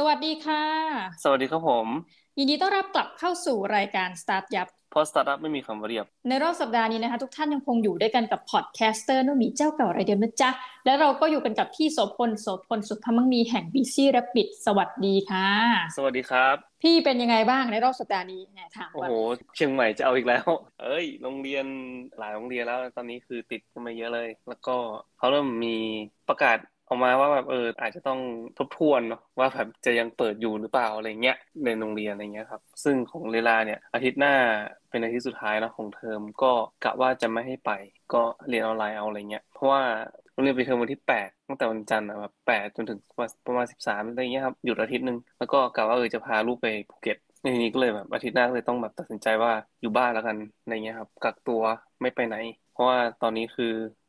สวัสดีค่ะ สวัสดีครับผม ยินดีต้อนรับกลับเข้าสู่รายการสตาร์ทยับเพราะสตาร์ทอัพไม่มีคำว่าเรียบ ในรอบสัปดาห์นี้นะคะ ทุกท่านยังคงอยู่ด้วยกันกับ podcaster หนูหมีเจ้าเก่ารายเดิมนะจ๊ะ และเราก็อยู่กันกับพี่โสพลโสพลสุภมังมีแห่ง BC Rapid สวัสดีค่ะ สวัสดีครับ พี่เป็นยังไงบ้างในรอบสัปดาห์นี้เนี่ยถามโอ้ว่าโหเชียงใหม่จะเอาอีกแล้ว เอ้ย โรงเรียนหลายโรงเรียนแล้วตอนนี้คือติดกันมาเยอะเลย แล้วก็เขาเริ่มมีประกาศ ออกมาว่าแบบเอออาจจะต้องทบทวนเนาะว่าแบบจะยังเปิดอยู่หรือเปล่าอะไรเงี้ยในโรงเรียนอะไรเงี้ยครับ ซึ่งของเวลาเนี่ยอาทิตย์หน้าเป็นอาทิตย์สุดท้ายเนาะของเทอมก็กะว่าจะไม่ให้ไป ก็เรียนออนไลน์เอาอะไรเงี้ยเพราะว่าโรงเรียนไปเทอมวันที่แปดตั้งแต่วันจันทร์อะแบบแปดจนถึงประมาณสิบสามอะไรเงี้ยครับหยุดอาทิตย์หนึ่งแล้วก็กะว่าเออจะพาลูกไปภูเก็ตในทีนี้ก็เลยแบบอาทิตย์หน้าก็เลยต้องแบบตัดสินใจว่าอยู่บ้านแล้วกันอะไรเงี้ยครับกักตัวไม่ไปไหน เพราะว่าตอนนี้คือ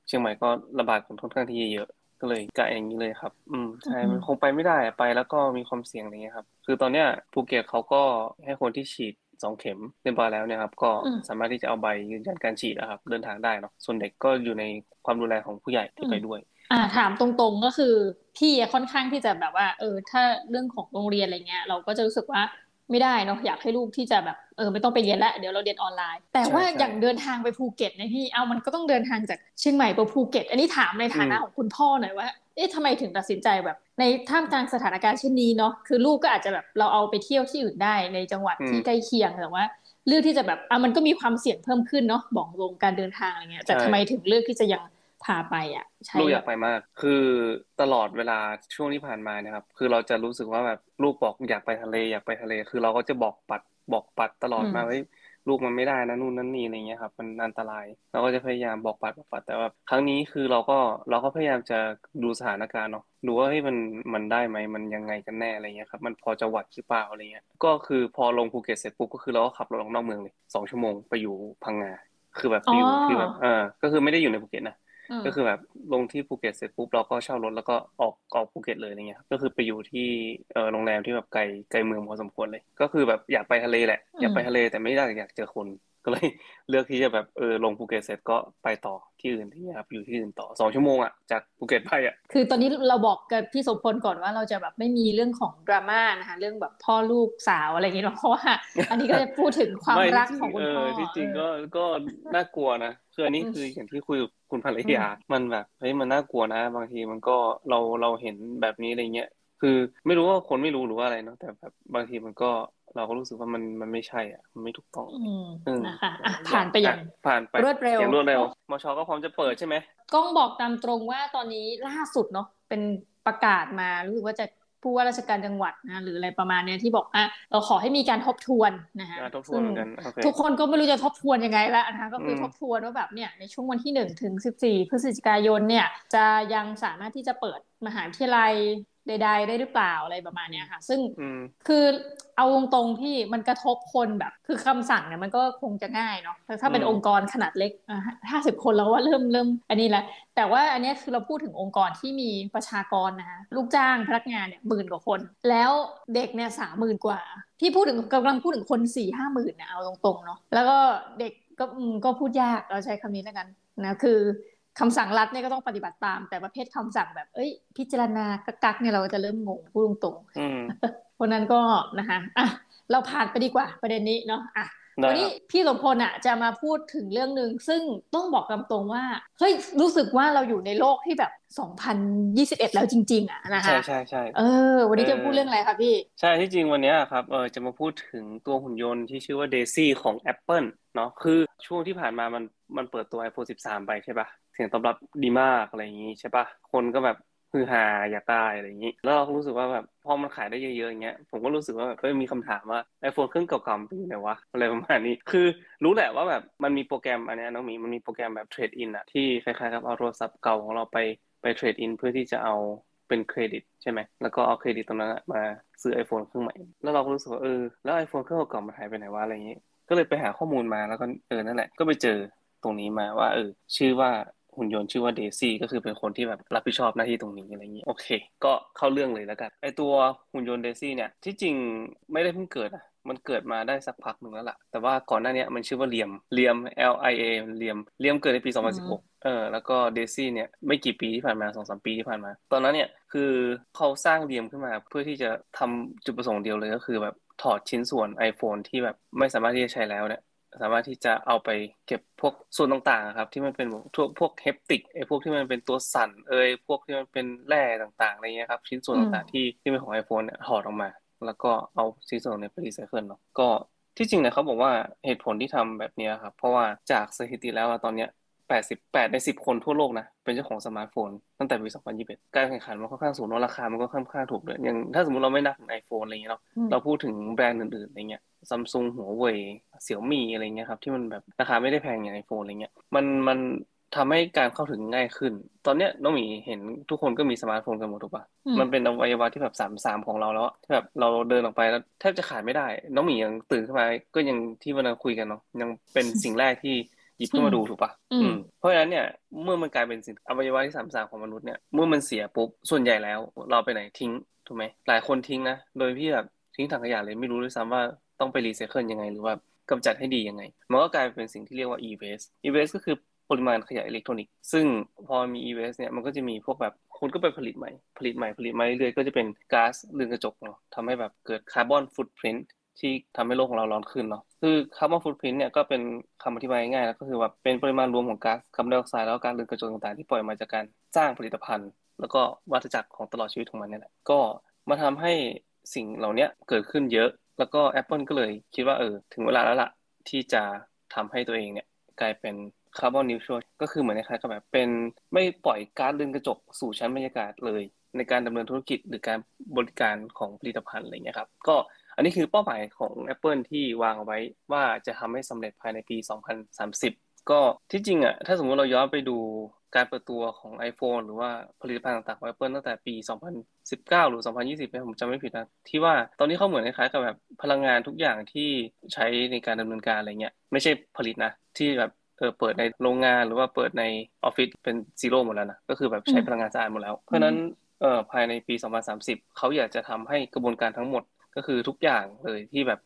เชียงใหม่ก็ระบาดกันค่อนข้างที่เยอะ ก็เลยกะอย่างนี้เลยครับ อืมใช่ มันคงไปไม่ได้อะไปแล้วก็มีความเสี่ยงอะไรเงี้ยครับ คือตอนเนี้ยภูเก็ตเขาก็ให้คนที่ฉีดสองเข็มเรียบร้อยแล้วเนี่ยครับก็สามารถที่จะเอาใบยืนยันการฉีดนะครับเดินทางได้เนาะส่วนเด็กก็อยู่ในความดูแลของผู้ใหญ่ที่ไปด้วย อ่าถามตรงๆก็คือพี่อะค่อนข้างที่จะแบบว่า เออ ถ้าเรื่องของโรงเรียนอะไรเงี้ย เราก็จะรู้สึกว่า ไม่ได้เนาะอยากให้ลูกที่จะแบบเออไม่ต้องไปเรียนละเดี๋ยวเราเรียนออนไลน์ แต่ว่าใช่ใช่อย่างเดินทางไปภูเก็ตเนี่ยพี่เอามันก็ต้องเดินทางจากเชียงใหม่ไปภูเก็ต อันนี้ถามในฐานะอืมของคุณพ่อหน่อยว่าเอ๊ะทำไมถึงตัดสินใจแบบ ในท่ามกลางสถานการณ์เช่นนี้เนาะคือลูกก็อาจจะแบบเราเอาไปเที่ยวที่อื่นได้ในจังหวัดที่ใกล้เคียงแต่ว่าเลือกที่จะแบบอะมันก็มีความเสี่ยงเพิ่มขึ้นเนาะบอกตรงการเดินทางอะไรเงี้ยแต่ทำไมถึงเลือกที่จะยัง พาไปอะใช่ลูกอยากไปมาก คือตลอดเวลาช่วงที่ผ่านมานะครับ คือเราจะรู้สึกว่าแบบลูกบอกอยากไปทะเลอยากไปทะเล คือเราก็จะบอกปัดบอกปัดตลอดมาเฮ้ยลูกมันไม่ได้นะนู่นนั่นนี่อะไรเงี้ยครับมันอันตรายเราก็จะพยายามบอกปัดบอกปัดแต่ว่าครั้งนี้คือเราก็เราก็พยายามจะดูสถานการณ์เนาะดูว่าเฮ้ยมันมันได้ไหมมันยังไงกันแน่อะไรเงี้ยครับมันพอจะไหวหรือเปล่าอะไรเงี้ยก็คือพอลงภูเก็ตเสร็จปุ๊บก็คือเราก็ขับรถออกนอกเมืองเลยสองชั่วโมงไปอยู่พังงาคือแบบไปอยู่ที่แบบเออก็คือไม่ได้อยู่ในภูเก็ตนะม ก็คือแบบลงที่ภูเก็ตเสร็จปุ๊บเราก็เช่ารถแล้วก็ออกออกภูเก็ตเลยอะไรเงี้ยครับก็คือไปอยู่ที่เออโรงแรมที่แบบไกลไกลเมืองพอสมควรเลย ก็คือแบบอยากไปทะเลแหละอยากไปทะเลแต่ไม่ได้อยากเจอคนก็เลยเลือกที่จะแบบเออลงภูเก็ตเสร็จก็ไปต่อ ที่อื่นที่ครับอยู่ที่อื่นต่อสองชั่วโมงอะจากภูเก็ตไปอะคือตอนนี้เราบอกกับพี่สมพลก่อนว่าเราจะแบบไม่มีเรื่องของดราม่านะคะเรื่องแบบพ่อลูกสาวอะไรอย่างเงี้ยหรอกเพราะว่าอันนี้ก็จะพูดถึงความไม่รักที่จของคุณพ่อเที่จริงก็ก็น่ากลัวนะคืออันนี้คืออย่างที่คุยกับคุณภรรยามันแบบเฮ้ยมันน่ากลัวนะ บางทีมันก็เราเราเห็นแบบนี้อะไรเงี้ยคือไม่รู้ว่าคนไม่รู้หรือว่าอะไรเนาะแต่แบบบางทีมันก็ เราก็รู้สึกว่ามันมันไม่ใช่อะมันไม่ถูกต้องอืมอืมนะคะอะผ่านไปอย่างะผ่านไปรวดเร็วอย่างรวดเร็วมชก็พร้อมจะเปิดใช่ไหมก้องบอกตามตรงว่าตอนนี้ล่าสุดเนาะเป็นประกาศมารู้สึกว่าจะผู้ว่าราชการจังหวัดนะหรืออะไรประมาณเนี้ยที่บอกอะเราขอให้มีการทบทวนนะคะอะทบทวนเหมือนกันโอเคทุกคนก็ไม่รู้จะทบทวนยังไงละนะคะก็คืออมทบทวนว่าแบบเนี่ยในช่วงวันที่หนึ่งถึงสิบสี่พฤศจิกายนเนี่ยจะยังสามารถที่จะเปิดมหาวิทยาลัย ใดๆได้หรือเปล่าอะไรประมาณเนี้ยค่ะ ซึ่งอืมคือเอาตรงๆที่มันกระทบคนแบบ คือคำสั่งเนี่ยมันก็คงจะง่ายเนาะแต่ถ้าเป็นอืมองค์กรขนาดเล็กห้าสิบคนแล้วว่าเริ่มเริ่มอันนี้แหละ แต่ว่าอันเนี้ยคือเราพูดถึงองค์กรที่มีประชากรนะคะลูกจ้างพนักงานเนี่ยหมื่นกว่าคน แล้วเด็กเนี่ยสามหมื่นกว่า ที่พูดถึงกำลังพูดถึงคนสี่ห้าหมื่นเนี่ยเอาตรงๆเนาะแล้วก็เด็กก็อืมก็พูดยากเราใช้คำนี้แล้วกันนะคือ คำสั่งรัฐเนี่ยก็ต้องปฏิบัติตาม แต่ประเภทคำสั่งแบบ เอ้ย พิจารณากักๆเนี่ยเราก็จะเริ่มงงพูดตรงๆอืมเพราะนั้นก็นะคะอะเราผ่านไปดีกว่าประเด็นนี้เนาะอะได้วันนี้พี่สมพลอะจะมาพูดถึงเรื่องหนึ่งซึ่งต้องบอกตามตรงว่าเฮ้ยรู้สึกว่าเราอยู่ในโลกที่แบบ 2021 แล้วจริง ๆ อะนะคะ ใช่ใช่ใช่เออ วันนี้จะเออพูดเรื่องอะไรคะพี่ ใช่ที่จริงวันเนี้ยครับเออจะมาพูดถึงตัวหุ่นยนต์ที่ชื่อว่า Daisy ของ Apple เนาะคือช่วงที่ผ่านมามันมันเปิดตัว iPhone 13 ไปใช่ปะเสียงตอบรับดีมากอะไรอย่างงี้ใช่ปะคนก็แบบฮือฮาอยากได้อะไรอย่างงี้ แล้วเราก็รู้สึกว่าแบบพอมันขายได้เยอะๆอย่างเงี้ยผมก็รู้สึกว่าแบบมีคำถามว่า iPhone เครื่องเก่าๆเป็นยังไงวะอะไรประมาณนี้ คือรู้แหละว่าแบบมันมีโปรแกรมอันนี้น้องหมีมันมีโปรแกรมแบบ trade in อะที่คล้ายๆกับเอาโทรศัพท์เก่าของเราไปไป trade in เพื่อที่จะเอาเป็นเครดิตใช่ไหม แล้วก็เอาเครดิตตรงนั้นมาซื้อ iPhone เครื่องใหม่ แล้วเราก็รู้สึกว่าเออ แล้ว iPhone เครื่องเก่าๆมันหายไปไหนวะอะไรอย่างงี้ ก็เลยไปหาข้อมูลมาแล้วก็เออนั่นแหละ ก็ไปเจอตรงนี้มาว่าเออชื่อว่า หุ่นยนต์ชื่อว่าเดซี่ก็คือเป็นคนที่แบบรับผิดชอบหน้าที่ตรงนี้อะไรอย่างงี้โอเค ก็เข้าเรื่องเลยแล้วกันไอตัวหุ่นยนต์เดซี่เนี่ยที่จริงไม่ได้เพิ่งเกิดอะมันเกิดมาได้สักพักหนึ่งแล้วล่ะ แต่ว่าก่อนหน้านี้มันชื่อว่าเลียมเลียม L I A เลียมเลียมเกิดในปี 2016 เออ แล้วก็เดซี่เนี่ยไม่กี่ปีที่ผ่านมาสองสามปีที่ผ่านมา ตอนนั้นเนี่ยคือเขาสร้าง Liam ขึ้นมาเพื่อที่จะทำจุดประสงค์เดียวเลยก็คือแบบถอดชิ้นส่วน iPhone ที่แบบไม่สามารถที่จะใช้แล้วเนี่ย สามารถที่จะเอาไปเก็บพวกส่วนต่างๆครับ ที่มันเป็นพวกพวก haptic ไอ้พวกที่มันเป็นตัวสั่นเอยพวกที่มันเป็นแร่ต่างๆอะไรเงี้ยครับ ชิ้นส่วนต่างๆที่ที่เป็นของ iPhone เนี่ยถอดออกมา แล้วก็เอาชิ้นส่วนเนี่ยไปรีไซเคิลเนาะก็ที่จริงเนี่ยเขาบอกว่าเหตุผลที่ทำแบบนี้ครับ เพราะว่าจากสถิติแล้วตอนเนี้ย88ใน10 คนทั่วโลกนะ เป็นเจ้าของสมาร์ทโฟน ตั้งแต่ปี 2021 การแข่งขันมันค่อนข้างสูงราคามันก็ค่อนข้างถูกเลยอย่างถ้าสมมติเราไม่นับถึงไอโฟนอะไรเงี้ยเนาะเราพูดถึงแบรนด์อื่นๆอะไรเงี้ย ซัมซุงหัวเว่ยเสี่ยวมี่อะไรเงี้ยครับ ที่มันแบบราคาไม่ได้แพงอย่างไอโฟนอะไรเงี้ยมันมันทำให้การเข้าถึงง่ายขึ้น ตอนเนี้ยน้องหมีเห็นทุกคนก็มีสมาร์ทโฟนกันหมดถูกปะมันเป็นอวัยวะที่แบบสามสามของเราแล้วที่แบบเราเดินออกไปแล้วแทบจะขาดไม่ได้ น้องหมียังตื่นขึ้นมาก็ยังที่วันนั้นคุยกันเนาะยังเป็นสิ่งแรกที่หยิบขึ้นมาดูถูกปะอืมเพราะฉะนั้นเนี่ยเมื่อมันกลายเป็นสิ่งอวัยวะที่สามสามของมนุษย์เนี่ยเมื่อมันเสียปุ๊บส่วนใหญ่แล้ว เราไปไหนทิ้งถูกไหมหลายคนทิ้งนะโดยที่แบบทิ้งถังขยะเลยไม่รู้ด้วยซ้ำว่า ต้องไปรีไซเคิลยังไง หรือว่ากำจัดให้ดียังไง มันก็กลายเป็นสิ่งที่เรียกว่า e-waste e-waste ก็คือปริมาณขยะอิเล็กทรอนิกส์ซึ่งพอมี e-waste เนี่ยมันก็จะมีพวกแบบคุณก็ไปผลิตใหม่ ผลิตใหม่ผลิตใหม่เรื่อยๆก็จะเป็นก๊าซเรือนกระจกเนาะทำให้แบบเกิดคาร์บอนฟุตพิ้นที่ทำให้โลกของเราร้อนขึ้นเนาะคือคาร์บอนฟุตพิ้นเนี่ยก็เป็นคำอธิบายง่ายๆก็คือว่าเป็นปริมาณรวมของก๊าซคาร์บอนไดออกไซด์แล้วก็กาซเรือนกระจกต่างๆ ที่ปล่อยมาจากการสร้างผลิตภัณฑ์ แล้วก็วัฏจักรของตลอดชีวิตของมันนี่แหละก็มาทำให้สิ่งเหล่านี้เกิดขึ้นเยอะ แล้วก็ Apple ก็เลยคิดว่าเออ ถึงเวลาแล้วล่ะ ที่จะทำให้ตัวเองเนี่ย กลายเป็นคาร์บอนนิวทรัลก็คือเหมือนคล้ายๆกับแบบเป็นไม่ปล่อยก๊าซเรือนกระจกสู่ชั้นบรรยากาศเลย ในการดำเนินธุรกิจหรือการบริการของผลิตภัณฑ์อะไรเงี้ยครับก็อันนี้คือเป้าหมายของ Apple ที่วางเอาไว้ว่าจะทำให้สำเร็จภายในปี 2030 ก็ที่จริงอะถ้าสมมุติเราย้อนไปดู การเปิดตัวของ iPhone หรือว่าผลิตภัณฑ์ต่างๆของ Apple ตั้งแต่ปี 2019 หรือ 2020เนี่ยผมจำไม่ผิดนะ ที่ว่าตอนนี้เขาเหมือนคล้ายๆกับแบบพลังงานทุกอย่างที่ใช้ในการดำเนินการอะไรเงี้ยไม่ใช่ผลิตนะ ที่แบบเออเปิดในโรงงานหรือว่าเปิดในออฟฟิศเป็น zero หมดแล้วนะ ก็คือแบบใช้พลังงานสะอาดหมดแล้ว เพราะนั้นเอ่อภายในปี 2030 เขาอยากจะทำให้กระบวนการทั้งหมดก็คือทุกอย่างเลยที่แบบ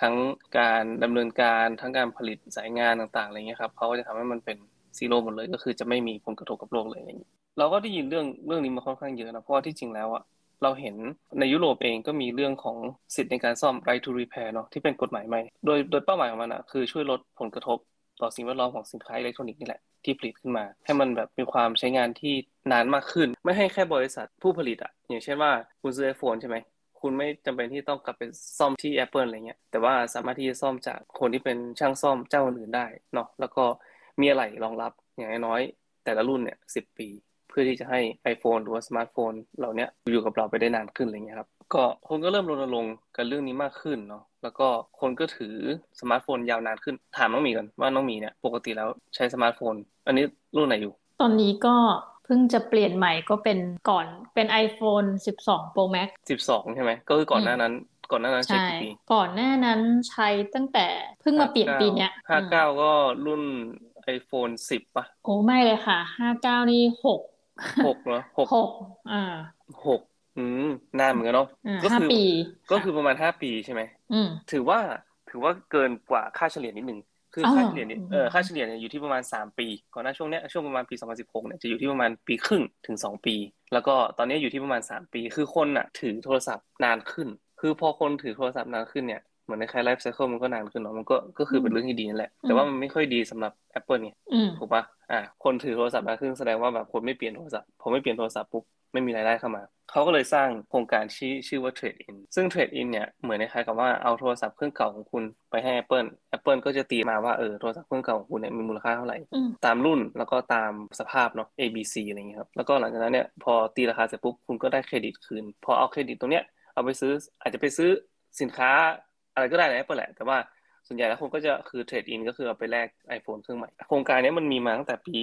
ทั้งการดำเนินการทั้งการผลิตสายงานต่างๆอะไรเงี้ยครับเขาก็จะทำให้มันเป็น zero หมดเลยก็คือจะไม่มีผลกระทบกับโลกเลยอย่างนี้เราก็ได้ยินเรื่องเรื่องนี้มาค่อนข้างเยอะนะเพราะว่าที่จริงแล้วอะเราเห็นในยุโรปเองก็มีเรื่องของสิทธิ์ในการซ่อม right to repair เนาะที่เป็นกฎหมายใหม่ โดยโดยเป้าหมายของมันอะคือช่วยลดผลกระทบต่อสิ่งแวดล้อมของสินค้าอิเล็กทรอนิกส์นี่แหละที่ผลิตขึ้นมา ให้มันแบบมีความใช้งานที่นานมากขึ้น ไม่ให้แค่บริษัทผู้ผลิตอะอย่างเช่นว่าคุณซื้อ iPhone ใช่ไหมคุณไม่จำเป็นที่ต้องกลับไปซ่อมที่ Apple อะไรเงี้ยแต่ว่าสามารถที่จะซ่อมจากคนที่เป็นช่างซ่อมเจ้าอื่นได้เนาะแล้วก็ มีอะไรรองรับอย่างน้อยแต่ละรุ่นเนี่ยสิบปี เพื่อที่จะให้ iPhone หรือว่าสมาร์ทโฟนเหล่านี้อยู่กับเราไปได้นานขึ้นอะไรเงี้ยครับก็คนก็เริ่มรณรงค์กันเรื่องนี้มากขึ้นเนาะแล้วก็คนก็ถือสมาร์ทโฟนยาวนานขึ้นถามน้องหมีก่อนว่าน้องหมีเนี่ยปกติแล้วใช้สมาร์ทโฟน อันนี้รุ่นไหนอยู่ ตอนนี้ก็เพิ่งจะเปลี่ยนใหม่ก็เป็นก่อนเป็น iPhone 12 Pro Max 12 ใช่ไหมก็คือก่อนหน้านั้นก่อนหน้านั้นใช้กี่ปีก่อนหน้านั้นใช้ตั้งแต่เพิ่งมาเปลี่ยนปีเนี้ย59ก็รุ่น iPhone 10ป่ะโอ้ไม่เลยค่ะ59นี่6 6เหรอ6 6อ่า6อืมนานเหมือนกันเนาะก็คือปี ก็คือประมาณห้าปีใช่ไหมอืมถือว่าถือว่าเกินกว่าค่าเฉลี่ยนิดนึงคือค่าเฉลี่ยเนี่ยเออค่าเฉลี่ยเนี่ยอยู่ที่ประมาณสามปี ก่อนหน้าช่วงเนี้ยช่วงประมาณปีสองพันสิบหกเนี่ยจะอยู่ที่ประมาณปีครึ่งถึงสองปี แล้วก็ตอนนี้อยู่ที่ประมาณสามปี คือคนอะถือโทรศัพท์นานขึ้น คือพอคนถือโทรศัพท์นานขึ้นเนี่ย เหมือนในคล้ายไลฟ์ไซเคิลมันก็นานขึ้นเนาะมันก็ก็คือเป็นเรื่องที่ดีนั่นแหละ แต่ว่ามันไม่ค่อยดีสำหรับ Apple เนี่ยถูกปะอ่าคนถือโทรศัพท์นานขึ้นแสดงว่าแบบคนไม่เปลี่ยนโทรศัพท์พอไม่เปลี่ยนโทรศัพท์ปุ๊บไม่มีรายได้เข้ามา เขาก็เลยสร้างโครงการชื่อชื่อว่า Trade In ซึ่ง Trade In เนี่ยเหมือนคล้ายกับว่าเอาโทรศัพท์เครื่องเก่าของคุณไปให้ Apple Apple ก็จะตีมาว่าเออโทรศัพท์เครื่องเก่าของคุณเนี่ยมีมูลค่าเท่าไหร่ ตามรุ่นแล้วก็ตามสภาพเนาะ A B C อะไรเงี้ยครับ แล้วก็หลังจากนั้นเนี่ยพอตีราคาเสร็จปุ๊บคุณก็ได้เครดิตคืน พอเอาเครดิตตรงเนี้ยเอาไปซื้ออาจจะไปซื้อสินค้า อะไรก็ได้ใน Apple แหละ แต่ว่าส่วนใหญ่แล้วคนก็จะคือเทรดอินก็คือเอาไปแลก iPhone เครื่องใหม่ โครงการนี้มันมีมาตั้งแต่ปี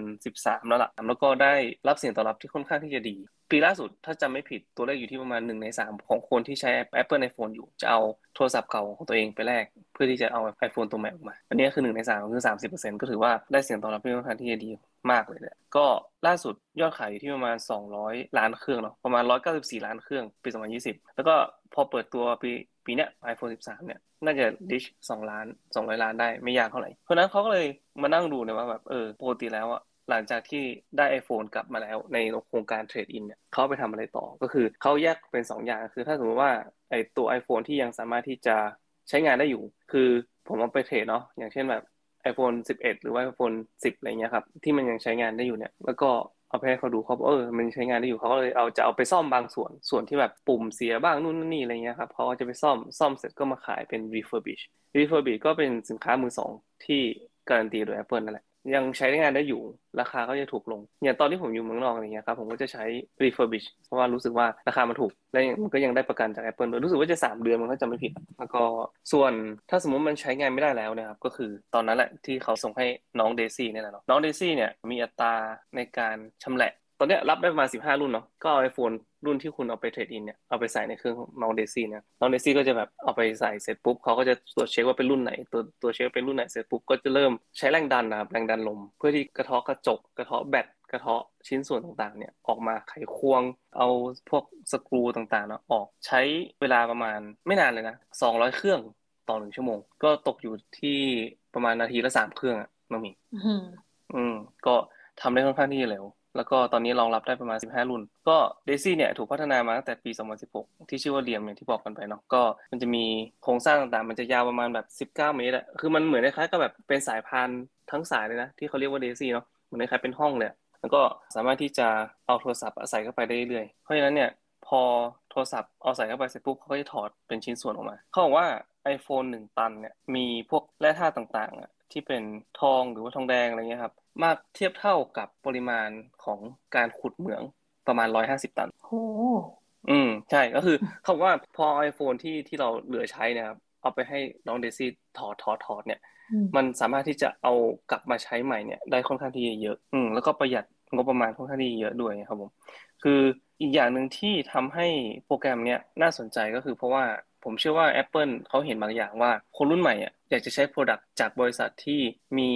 2013 แล้วล่ะ แล้วก็ได้รับเสียงตอบรับที่ค่อนข้างที่จะดี ปีล่าสุดถ้าจำไม่ผิดตัวเลขอยู่ที่ประมาณ 1 ใน 3 ของคนที่ใช้ Apple iPhone อยู่ จะเอาโทรศัพท์เก่าของตัวเองไปแลกเพื่อที่จะเอา iPhone ตัวใหม่ออกมา อันนี้คือ 1 ใน 3 คือ 30%ก็ถือว่าได้เสียงตอบรับที่ค่อนข้างที่จะดีมากเลยเนี่ยก็ล่าสุดยอดขายอยู่ที่ประมาณ 200 ล้านเครื่องเนาะประมาณ 194 ล้านเครื่องปี 2020 แล้วก็พอเปิดตัวปี ปีเนี้ย iPhone 13 เนี่ย น่าจะดิชสองล้านสองร้อยล้านได้ไม่ยากเท่าไหร่ เพราะนั้นเขาก็เลยมานั่งดูเนี่ยว่าแบบเออปกติแล้วอะหลังจากที่ได้ iPhone กลับมาแล้วในโครงการเทรดอินเนี่ยเขาไปทำอะไรต่อก็คือเขาแยกเป็น 2 อย่างคือถ้าสมมติว่าไอตัว iPhone ที่ยังสามารถที่จะใช้งานได้อยู่ คือผมเอาไปเทรดเนาะอย่างเช่นแบบ iPhone 11 หรือว่า iPhone 10 อะไรเงี้ยครับ ที่มันยังใช้งานได้อยู่เนี่ย แล้วก็ เอาไปให้เขาดูเขาบอกเออมันใช้งานได้อยู่เขาก็เลยเอาจะเอาไปซ่อมบางส่วนส่วนที่แบบปุ่มเสียบ้างนู่นนี่อะไรเงี้ยครับเขาก็จะไปซ่อมซ่อมเสร็จก็มาขายเป็น refurbish refurbish ก็เป็นสินค้ามือสองที่การันตีโดย Apple นั่นแหละ ยังใช้งานได้อยู่ ราคาก็จะถูกลงอย่างตอนที่ผมอยู่เมืองนอกอะไรเงี้ยครับผมก็จะใช้ refurbish เพราะว่ารู้สึกว่าราคามันถูก และมันก็ยังได้ประกันจาก Apple ด้วยรู้สึกว่าจะ 3 เดือนมันก็จะไม่ผิด แล้วก็ส่วนถ้าสมมติมันใช้งานไม่ได้แล้วนะครับก็คือตอนนั้นแหละที่เขาส่งให้น้องเดซี่เนี่ยแหละเนาะน้องเดซี่เนี่ยมีอัตราในการชำแหละ อนนี้รับได้ประมาณ15รุ่นเนาะก็เอาไอโฟนรุ่นที่คุณเอาไปเทรดอินเนี่ยเอาไปใส่ในเครื่องน้องเดซี่เนี่ยน้องเดซี่ก็จะแบบเอาไปใส่เสร็จปุ๊บเขาก็จะตรวจเช็คว่าเป็นรุ่นไหนตัวตัวเช็คเป็นรุ่นไหนเสร็จปุ๊บก็จะเริ่มใช้แรงดันนะครับแรงดันลม เพื่อที่กระเทาะกระจกกระเทาะแบตกระเทาะชิ้นส่วนต่างๆเนี่ยออกมาไขควง เอาพวกสกรูต่างๆเนาะออกใช้เวลาประมาณไม่นานเลยนะ200เครื่องต่อหนึ่งชั่วโมง ก็ตกอยู่ที่ประมาณนาทีละสามเครื่องอะน้องมีอืมก็ทำได้ค่อนข้างที่จะเร็ว แล้วก็ตอนนี้รองรับได้ประมาณ 15 รุ่น ก็เดซี่เนี่ยถูกพัฒนามาตั้งแต่ปี 2016 ที่ชื่อว่าเรียมอย่างที่บอกกันไปเนาะก็มันจะมีโครงสร้างต่างๆ มันจะยาวประมาณแบบ 19 เมตรอะคือมันเหมือนคล้ายๆกับแบบเป็นสายพานทั้งสายเลยนะ ที่เขาเรียกว่าเดซี่เนาะเหมือนคล้ายเป็นห้องเลยแล้วก็สามารถที่จะเอาโทรศัพท์ใส่เข้าไปได้เรื่อยเพราะฉะนั้นเนี่ยพอโทรศัพท์เอาใส่เข้าไปเสร็จปุ๊บเขาก็จะถอดเป็นชิ้นส่วนออกมา เขาบอกว่า iPhone 1 ตันเนี่ยมีพวกแร่ธาตุต่างๆอะ ที่เป็นทองหรือว่าทองแดงอะไรเงี้ยครับ มากเทียบเท่ากับปริมาณของการขุดเหมืองประมาณร้อยห้าสิบตันโอ้อืมใช่ก็คือเขาว่าพอ iPhone ที่ที่เราเหลือใช้นะครับเอาไปให้น้องเดซี่ถอดถอดถอดเนี่ย มันสามารถที่จะเอากลับมาใช้ใหม่เนี่ย ได้ค่อนข้างที่เยอะอืมแล้วก็ประหยัดงบประมาณค่อนข้างที่เยอะด้วยครับผมคืออีกอย่างหนึ่งที่ทำให้โปรแกรมเนี้ยน่าสนใจก็คือเพราะว่าผมเชื่อว่า Apple เขาเห็นบางอย่างว่าคนรุ่นใหม่อะ อยากจะใช้ Product จากบริษัทที่มี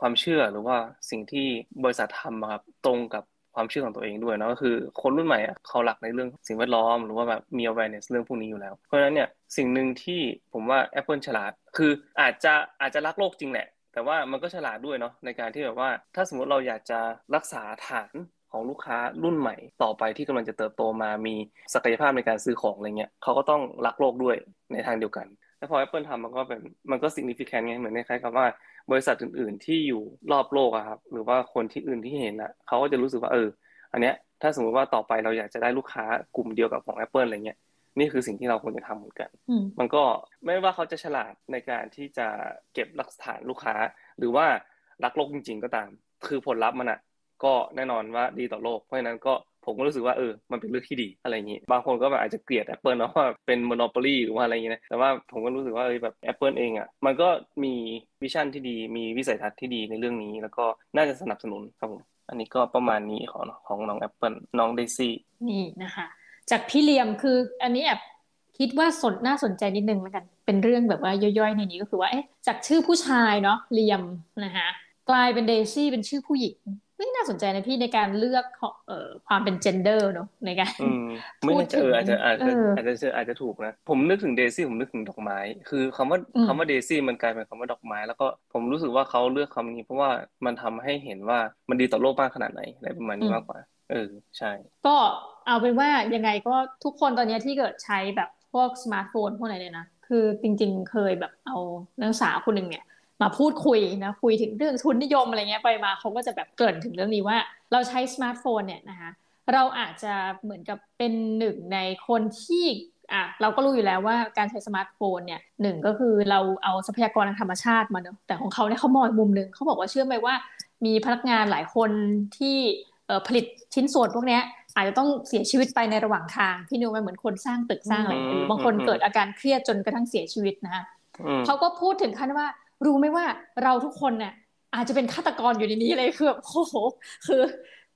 ความเชื่อหรือว่าสิ่งที่บริษัททำครับตรงกับความเชื่อของตัวเองด้วยนะก็คือคนรุ่นใหม่อะเขาหลักในเรื่องสิ่งแวดล้อม หรือว่าแบบมี awareness เรื่องพวกนี้อยู่แล้ว เพราะฉะนั้นเนี่ยสิ่งหนึ่งที่ผมว่า Apple ฉลาด คืออาจจะอาจจะรักโลกจริงแหละ แต่ว่ามันก็ฉลาดด้วยเนาะในการที่แบบว่า ถ้าสมมติเราอยากจะรักษาฐานของลูกค้ารุ่นใหม่ต่อไปที่กำลังจะเติบโตมามีศักยภาพในการซื้อของอะไรเงี้ยเขาก็ต้องรักโลกด้วยในทางเดียวกัน แล้วพอ Apple ทำมันก็เป็นมันก็ significant ไงเหมือนคล้ายๆกับว่าบริษัทอื่น ๆ ที่อยู่รอบโลกอะครับ หรือว่าคนที่อื่นที่เห็นอะเขาก็จะรู้สึกว่าเออ อันเนี้ยถ้าสมมติว่าต่อไปเราอยากจะได้ลูกค้ากลุ่มเดียวกับของ Apple อะไรเงี้ยนี่คือสิ่งที่เราควรจะทำเหมือนกัน มันก็ไม่ว่าเขาจะฉลาดในการที่จะเก็บหลักฐานลูกค้า หรือว่ารักโลกจริง ๆ ก็ตาม คือผลลัพธ์มันอะก็แน่นอนว่าดีต่อโลก เพราะฉะนั้นก็ ผมก็รู้สึกว่าเออมันเป็นเรื่องที่ดีอะไรอย่างนี้ บางคนก็แบบอาจจะเกลียด Apple เนาะว่าเป็นมโนโปลีหรือว่าอะไรอย่างนี้นะแต่ว่าผมก็รู้สึกว่าเออแบบ Apple เองอะมันก็มีวิชั่นที่ดีมีวิสัยทัศน์ที่ดีในเรื่องนี้ แล้วก็น่าจะสนับสนุนครับผมอันนี้ก็ประมาณนี้ของของน้อง Apple น้องเดซี่นี่นะคะ จากพี่เลียมคืออันนี้แอบคิดว่าสนน่าสนใจนิดนึงแล้วกัน เป็นเรื่องแบบว่าย่อยๆในนี้ก็คือว่าเอ๊ะจากชื่อผู้ชายเนาะเลียมนะคะกลายเป็นเดซี่เป็นชื่อผู้หญิง ไม่น่าสนใจนะพี่ในการเลือกเอ่อความเป็นเจนเดอร์เนาะในการพูดถึงอาจจะอาจจะอาจจะอาจจะถูกนะ ผมนึกถึงเดซี่ผมนึกถึงดอกไม้ คือคำว่าคำว่าเดซี่มันกลายเป็นคำว่าดอกไม้ แล้วก็ผมรู้สึกว่าเขาเลือกคำนี้ เพราะว่ามันทำให้เห็นว่ามันดีต่อโลกมากขนาดไหนอะไรประมาณนี้มากกว่าเออใช่ ก็เอาเป็นว่ายังไงก็ทุกคนตอนนี้ที่เกิดใช้แบบพวกสมาร์ทโฟนพวกไหนเนี่ยนะคือจริง ๆ เคยแบบเอานักศึกษาคนหนึ่งเนี่ย มาพูดคุยนะคุยถึงเรื่องทุนนิยมอะไรเงี้ยไปมาเขาก็จะแบบเกิดถึงเรื่องนี้ว่า เราใช้สมาร์ทโฟนเนี่ยนะคะเราอาจจะเหมือนกับเป็นหนึ่งในคนที่อะเราก็รู้อยู่แล้วว่าการใช้สมาร์ทโฟนเนี่ยหนึ่งก็คือเราเอาทรัพยากรทางธรรมชาติมาเนอะแต่ของเขาเนี่ยเขามองมุมหนึ่งเขาบอกว่าเชื่อไหมว่า มีพนักงานหลายคนที่ผลิตชิ้นส่วนพวกนี้อาจจะต้องเสียชีวิตไปในระหว่างทางพี่นิวมันเหมือนคนสร้างตึกสร้างอะไรหรือบางคนเกิดอาการเครียดจนกระทั่งเสียชีวิตนะคะเขาก็พูดถึงขั้นว่า รู้ไหมว่าเราทุกคนเนี่ยอาจจะเป็นฆาตกรอยู่ในนี้เลยคือแบบโอ้โหคือ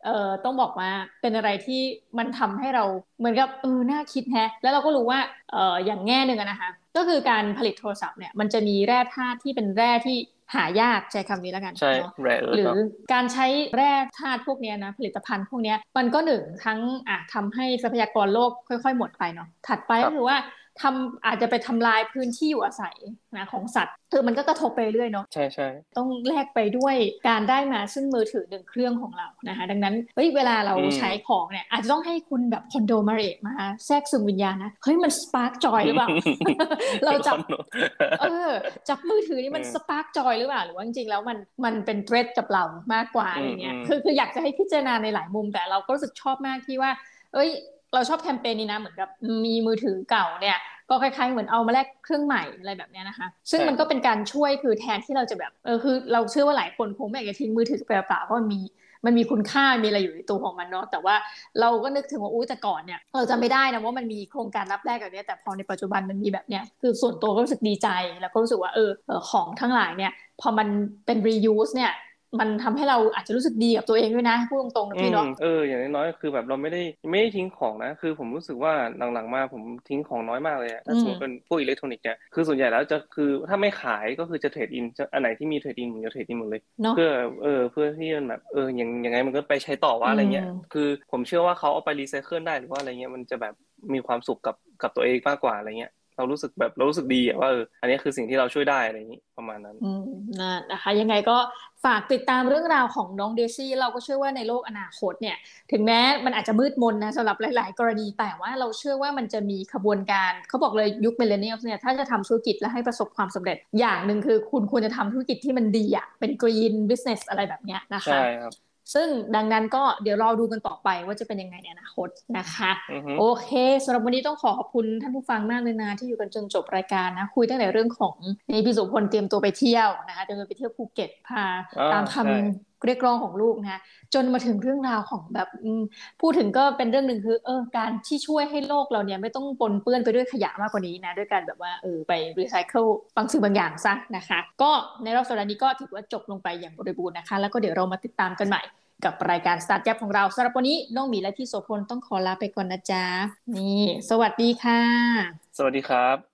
เอ่อต้องบอกว่าเป็นอะไรที่มันทำให้เราเหมือนกับเออน่าคิดแฮะแล้วเราก็รู้ว่าเอ่ออย่างแง่หนึ่งนะคะก็คือการผลิตโทรศัพท์เนี่ยมันจะมีแร่ธาตุที่เป็นแร่ที่หายากใช้คำนี้แล้วกันใช่แร่หรือการใช้แร่ธาตุพวกนี้นะผลิตภัณฑ์พวกนี้มันก็หนึ่งทั้งอะทำให้ทรัพยากรโลกค่อย ๆ หมดไปเนาะถัดไปก็คือว่า ทำอาจจะไปทำลายพื้นที่อยู่อาศัยนะของสัตว์คือมันก็กระทบไปเรื่อยเนาะใช่ใช่ต้องแลกไปด้วยการได้มาซึ่งมือถือหนึ่งเครื่องของเรานะคะดังนั้นเฮ้ยเวลาเราใช้ของเนี่ยอาจจะต้องให้คุณแบบคนโดะ มาริเอะมาแทรกซึมวิญญาณนะเฮ้ยมัน spark joy หรือเปล่าเราจับเออจับมือถือนี่มัน spark joy หรือเปล่าหรือว่าจริงๆแล้วมันมันเป็น threat กับเรามากกว่าอะไรเงี้ยคือคืออยากจะให้พิจารณาในหลายมุมแต่เราก็รู้สึกชอบมากที่ว่า เอ้ย เราชอบแคมเปญนี้นะเหมือนกับมีมือถือเก่าเนี่ยก็คล้ายๆเหมือนเอามาแลกเครื่องใหม่อะไรแบบนี้นะคะ ซึ่งมันก็เป็นการช่วยคือแทนที่เราจะแบบเออคือเราเชื่อว่าหลายคนคงไม่อยากจะทิ้งมือถือไปเปล่าเพราะมันมีมันมีคุณค่ามีอะไรอยู่ในตัวของมันเนาะแต่ว่าเราก็นึกถึงว่าอู้แต่ก่อนเนี่ยเราจะไม่ได้นะว่ามันมีโครงการรับแลกแบบนี้แต่พอในปัจจุบันมันมีแบบเนี้ยคือส่วนตัวก็รู้สึกดีใจแล้วก็รู้สึกว่าเออของทั้งหลายเนี่ยพอมันเป็น reuse เนี่ย มันทำให้เราอาจจะรู้สึกดีกับตัวเองด้วยนะพูดตรงๆนะพี่เนาะเอออย่างน้อยๆคือแบบเราไม่ได้ไม่ได้ทิ้งของนะ คือผมรู้สึกว่าหลังๆมาผมทิ้งของน้อยมากเลยถ้าสมมติเป็นพวกอิเล็กทรอนิกส์เนี่ยคือส่วนใหญ่แล้วจะคือถ้าไม่ขายก็คือจะ trade in อันไหนที่มี trade in ผมจะ trade in หมดเลยเพื่อเออเพื่อที่มันแบบเอออย่างยังไงมันก็ไปใช้ต่อว่าอะไรเงี้ยคือผมเชื่อว่าเขาเอาไปรีไซเคิลได้หรือว่าอะไรเงี้ยมันจะแบบมีความสุขกับกับตัวเองมากกว่าอะไรเงี้ย เรารู้สึกแบบเรารู้สึกดีว่าเอออันนี้คือสิ่งที่เราช่วยได้อะไรอย่างนี้ประมาณนั้นอืมนั่นนะคะ ยังไงก็ฝากติดตามเรื่องราวของน้องเดซี่เราก็เชื่อว่าในโลกอนาคตเนี่ย ถึงแม้มันอาจจะมืดมนนะสำหรับหลาย ๆ กรณีแต่ว่าเราเชื่อว่ามันจะมีกระบวนการ เขาบอกเลยยุค millennial เนี่ยถ้าจะทำธุรกิจและให้ประสบความสำเร็จอย่างหนึ่งคือคุณควรจะทำธุรกิจที่มันดีอะเป็น green business อะไรแบบเนี้ยนะคะใช่ครับ ซึ่งดังนั้นก็เดี๋ยวรอดูกันต่อไปว่าจะเป็นยังไงในอนาคตนะคะ โอเคสำหรับวันนี้ต้องขอขอบคุณท่านผู้ฟังมากเลยนะที่อยู่กันจนจบรายการนะ คุยตั้งแต่เรื่องของในพี่โสพลเตรียมตัวไปเที่ยวนะคะเตรียมตัวไปเที่ยวภูเก็ตพาตามคำเรียกร้องของลูกนะจนมาถึงเรื่องราวของแบบพูดถึงก็เป็นเรื่องหนึ่งคือเออการที่ช่วยให้โลกเราเนี่ยไม่ต้องปนเปื้อนไปด้วยขยะมากกว่านี้นะด้วยการแบบว่าเออไปรีไซเคิลบางสิ่งบางอย่างซะนะคะ ก็ในรอบสัปดาห์นี้ก็ถือว่าจบลงไปอย่างบริบูรณ์นะคะ แล้วก็เดี๋ยวเรามาติดตามกันใหม่ กับรายการสตาร์ทอัพของเราสำหรับวันนี้น้องหมีและพี่โสพลต้องขอลาไปก่อนนะจ๊ะนี่ สวัสดีค่ะ สวัสดีครับ